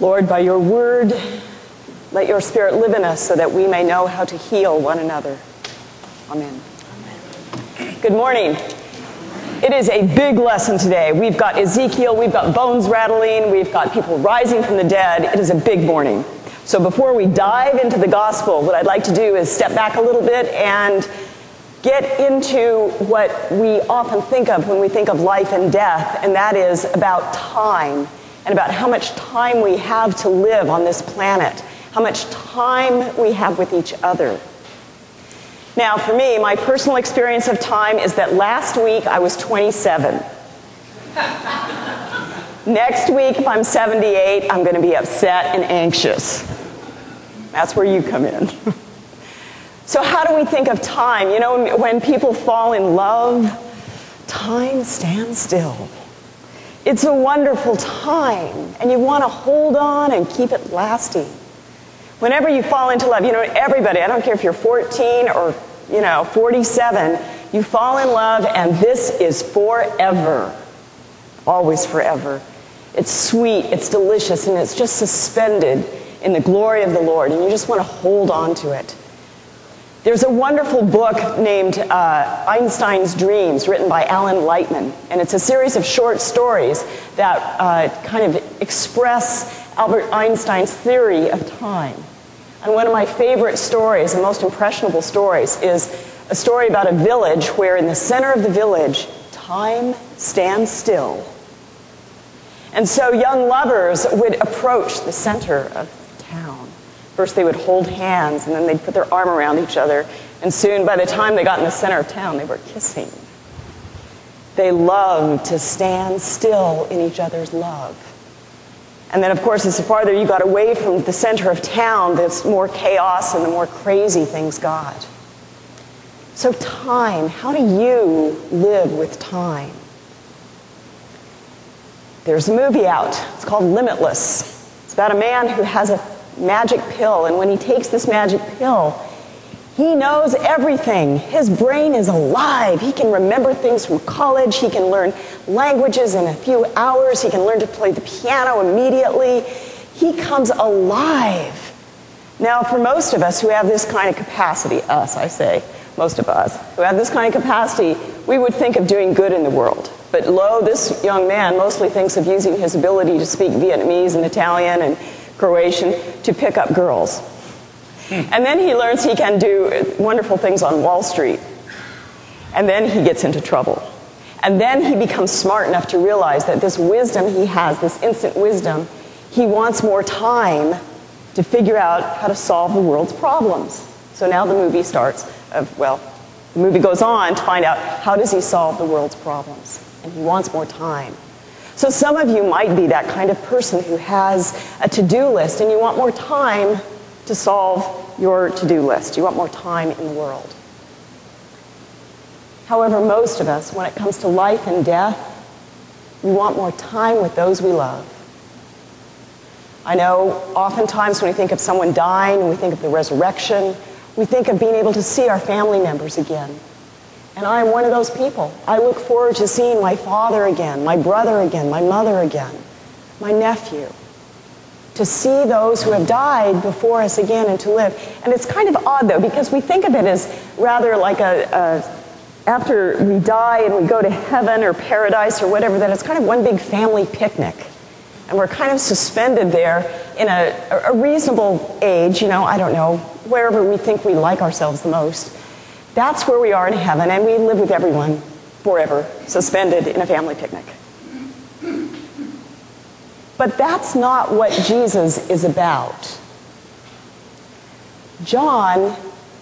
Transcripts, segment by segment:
Lord, by your word, let your spirit live in us so that we may know how to heal one another. Amen. Good morning. It is a big lesson today. We've got Ezekiel, we've got bones rattling, we've got people rising from the dead. It is a big morning. So before we dive into the gospel, what I'd like to do is step back a little bit and get into what we often think of when we think of life and death, and that is about time and about how much time we have to live on this planet, how much time we have with each other. Now, for me, my personal experience of time is that last week I was 27. Next week, if I'm 78, I'm going to be upset and anxious. That's where you come in. so, how do we think of time? You know, when people fall in love, time stands still. It's a wonderful time, and you want to hold on and keep it lasting. Whenever you fall into love, you know, everybody, I don't care if you're 14 or, you know, 47, you fall in love, and this is forever. Always forever. It's sweet, it's delicious, and it's just suspended in the glory of the Lord, and you just want to hold on to it. There's a wonderful book named uh, Einstein's Dreams, written by Alan Lightman, and it's a series of short stories that uh, kind of express Albert Einstein's theory of time. And one of my favorite stories, and most impressionable stories, is a story about a village where, in the center of the village, time stands still. And so young lovers would approach the center of First, they would hold hands, and then they'd put their arm around each other. And soon, by the time they got in the center of town, they were kissing. They loved to stand still in each other's love. And then, of course, as the farther you got away from the center of town, the more chaos and the more crazy things got. So, time, how do you live with time? There's a movie out. It's called Limitless. It's about a man who has a magic pill. And when he takes this magic pill, he knows everything. His brain is alive. He can remember things from college. He can learn languages in a few hours. He can learn to play the piano immediately. He comes alive. Now, for most of us who have this kind of capacity, us, I say, most of us who have this kind of capacity, we would think of doing good in the world. But lo, this young man mostly thinks of using his ability to speak Vietnamese and Italian and Croatian to pick up girls. Hmm. And then he learns he can do wonderful things on Wall Street. And then he gets into trouble. And then he becomes smart enough to realize that this wisdom he has, this instant wisdom, he wants more time to figure out how to solve the world's problems. So now the movie starts of, well, the movie goes on to find out how does he solve the world's problems. And he wants more time. So some of you might be that kind of person who has a to-do list and you want more time to solve your to-do list. You want more time in the world. However, most of us, when it comes to life and death, we want more time with those we love. I know oftentimes when we think of someone dying, and we think of the resurrection, we think of being able to see our family members again. And I am one of those people. I look forward to seeing my father again, my brother again, my mother again, my nephew. To see those who have died before us again and to live. And it's kind of odd though, because we think of it as rather like a, a after we die and we go to heaven or paradise or whatever, that it's kind of one big family picnic. And we're kind of suspended there in a, a reasonable age, you know, I don't know, wherever we think we like ourselves the most. That's where we are in heaven, and we live with everyone forever, suspended in a family picnic. But that's not what Jesus is about. John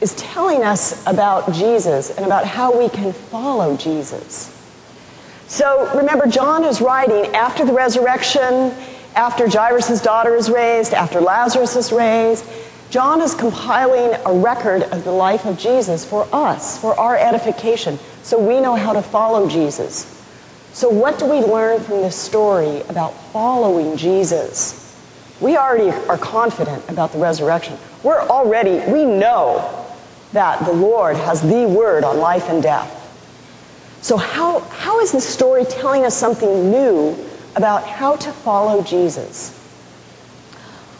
is telling us about Jesus and about how we can follow Jesus. So remember, John is writing after the resurrection, after Jairus' daughter is raised, after Lazarus is raised, John is compiling a record of the life of Jesus for us, for our edification, so we know how to follow Jesus. So, what do we learn from this story about following Jesus? We already are confident about the resurrection. We're already, we know that the Lord has the word on life and death. So, how, how is this story telling us something new about how to follow Jesus?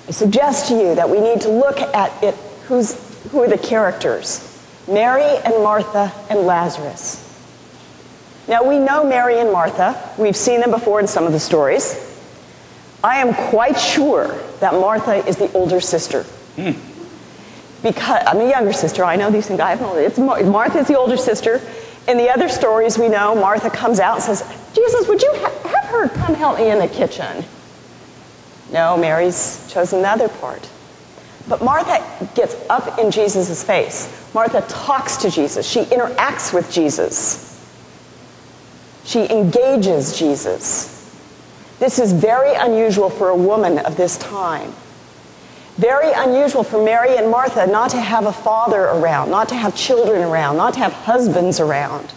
I suggest to you that we need to look at it, who's, who are the characters? Mary and Martha and Lazarus. Now we know Mary and Martha. We've seen them before in some of the stories. I am quite sure that Martha is the older sister. Hmm. Because I'm a younger sister. I know these things. I have no, it's Martha is the older sister. In the other stories we know, Martha comes out and says, Jesus, would you ha- have her come help me in the kitchen? No, Mary's chosen the other part. But Martha gets up in Jesus' face. Martha talks to Jesus. She interacts with Jesus. She engages Jesus. This is very unusual for a woman of this time. Very unusual for Mary and Martha not to have a father around, not to have children around, not to have husbands around.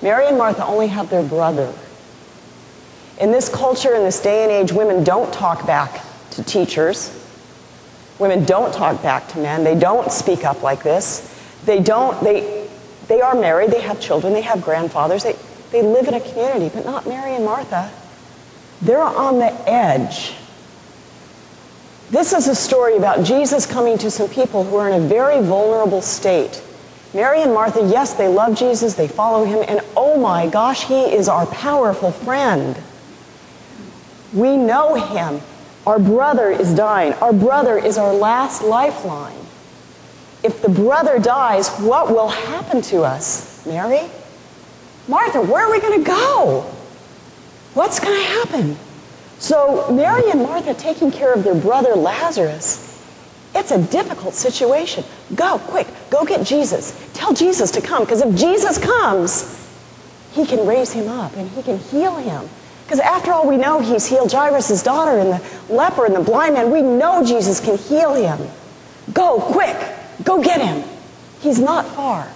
Mary and Martha only have their brother. In this culture, in this day and age, women don't talk back to teachers. Women don't talk back to men. They don't speak up like this. They don't, they, they are married, they have children, they have grandfathers, they, they live in a community, but not Mary and Martha. They're on the edge. This is a story about Jesus coming to some people who are in a very vulnerable state. Mary and Martha, yes, they love Jesus, they follow him, and oh my gosh, he is our powerful friend. We know him. Our brother is dying. Our brother is our last lifeline. If the brother dies, what will happen to us? Mary? Martha, where are we going to go? What's going to happen? So Mary and Martha taking care of their brother Lazarus, it's a difficult situation. Go, quick, go get Jesus. Tell Jesus to come, because if Jesus comes, he can raise him up and he can heal him. Because after all, we know he's healed Jairus' daughter and the leper and the blind man. We know Jesus can heal him. Go, quick, go get him. He's not far.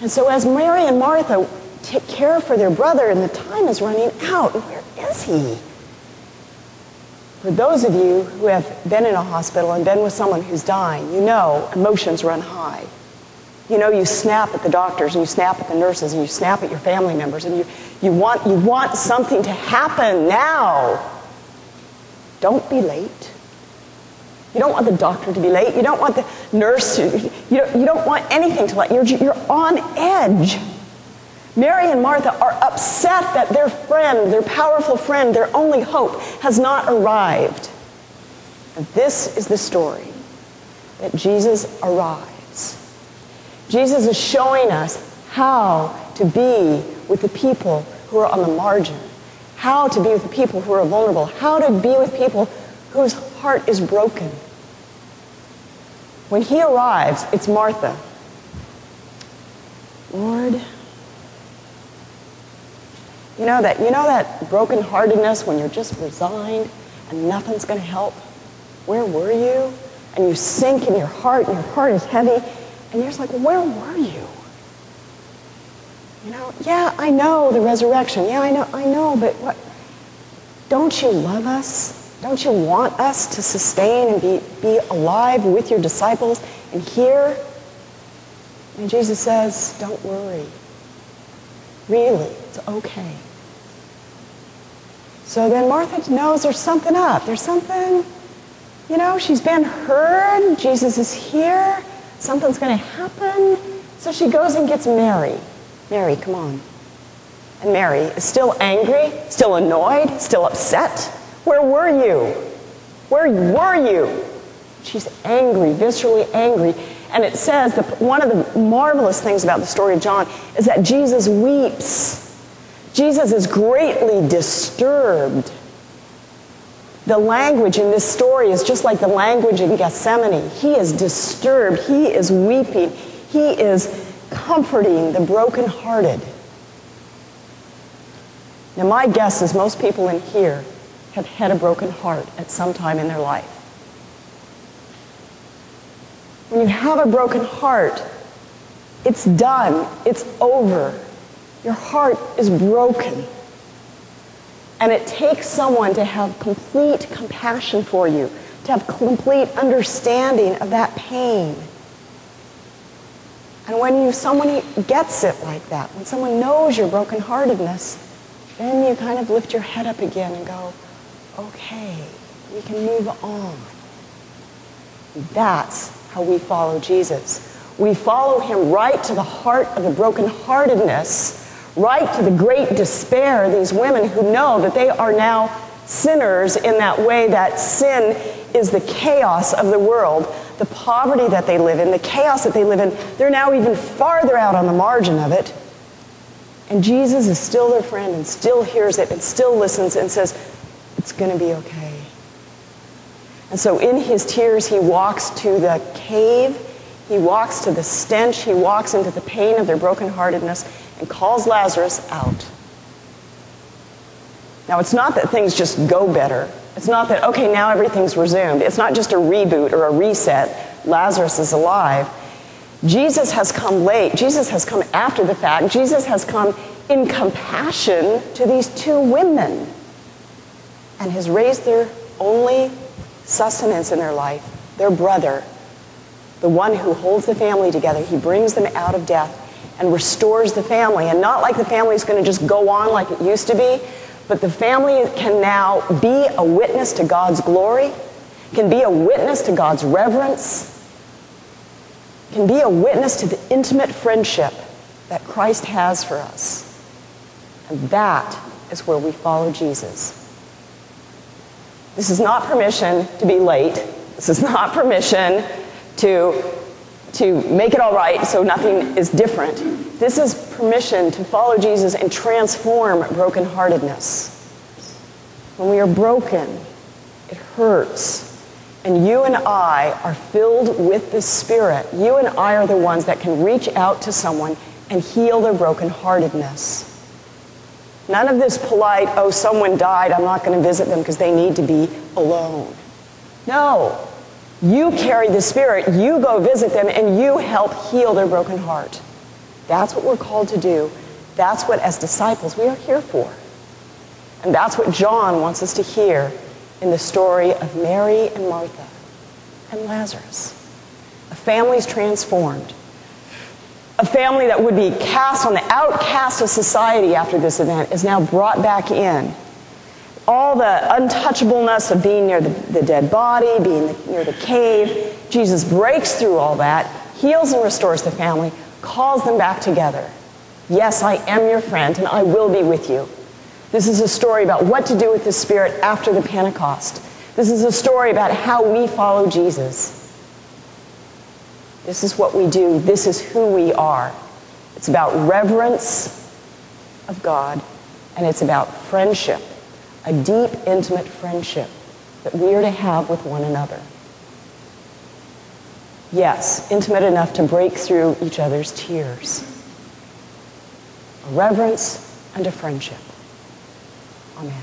And so as Mary and Martha take care for their brother and the time is running out, where is he? For those of you who have been in a hospital and been with someone who's dying, you know emotions run high. You know you snap at the doctors and you snap at the nurses and you snap at your family members and you, you, want, you want something to happen now. Don't be late. You don't want the doctor to be late. You don't want the nurse to, you don't, you don't want anything to let, you're, you're on edge. Mary and Martha are upset that their friend, their powerful friend, their only hope, has not arrived. And this is the story that Jesus arrives. Jesus is showing us how to be with the people who are on the margin, how to be with the people who are vulnerable, how to be with people whose heart is broken. When he arrives, it's Martha. Lord, you know that, you know that brokenheartedness when you're just resigned and nothing's going to help? Where were you? And you sink in your heart and your heart is heavy and you're just like, where were you? You know, yeah, I know the resurrection. Yeah, I know, I know, but what? Don't you love us? Don't you want us to sustain and be, be alive with your disciples and here? And Jesus says, don't worry. Really, it's okay. So then Martha knows there's something up. There's something, you know, she's been heard. Jesus is here. Something's going to happen. So she goes and gets Mary. Mary, come on. And Mary is still angry, still annoyed, still upset. Where were you? Where were you? She's angry, viscerally angry. And it says that one of the marvelous things about the story of John is that Jesus weeps. Jesus is greatly disturbed. The language in this story is just like the language in Gethsemane. He is disturbed. He is weeping. He is comforting the brokenhearted. Now, my guess is most people in here have had a broken heart at some time in their life. When you have a broken heart, it's done, it's over. Your heart is broken. And it takes someone to have complete compassion for you, to have complete understanding of that pain. And when you, someone gets it like that, when someone knows your brokenheartedness, then you kind of lift your head up again and go, okay, We can move on. That's how we follow Jesus. We follow him right to the heart of the brokenheartedness, right to the great despair these women who know that they are now sinners in that way that sin is the chaos of the world, the poverty that they live in, the chaos that they live in. They're now even farther out on the margin of it. And Jesus is still their friend and still hears it and still listens and says, It's going to be okay. And so in his tears, he walks to the cave, he walks to the stench, he walks into the pain of their brokenheartedness and calls Lazarus out. Now, it's not that things just go better. It's not that, okay, now everything's resumed. It's not just a reboot or a reset. Lazarus is alive. Jesus has come late. Jesus has come after the fact. Jesus has come in compassion to these two women and has raised their only sustenance in their life, their brother, the one who holds the family together. He brings them out of death and restores the family. And not like the family is going to just go on like it used to be, but the family can now be a witness to God's glory, can be a witness to God's reverence, can be a witness to the intimate friendship that Christ has for us. And that is where we follow Jesus. This is not permission to be late. This is not permission to, to make it all right so nothing is different. This is permission to follow Jesus and transform brokenheartedness. When we are broken, it hurts. And you and I are filled with the Spirit. You and I are the ones that can reach out to someone and heal their brokenheartedness. None of this polite, oh, someone died, I'm not going to visit them because they need to be alone. No. You carry the Spirit, you go visit them, and you help heal their broken heart. That's what we're called to do. That's what, as disciples, we are here for. And that's what John wants us to hear in the story of Mary and Martha and Lazarus. A family's transformed a family that would be cast on the outcast of society after this event is now brought back in. All the untouchableness of being near the, the dead body, being near the cave, Jesus breaks through all that, heals and restores the family, calls them back together. Yes, I am your friend and I will be with you. This is a story about what to do with the Spirit after the Pentecost. This is a story about how we follow Jesus. This is what we do. This is who we are. It's about reverence of God, and it's about friendship, a deep, intimate friendship that we are to have with one another. Yes, intimate enough to break through each other's tears. A reverence and a friendship. Amen.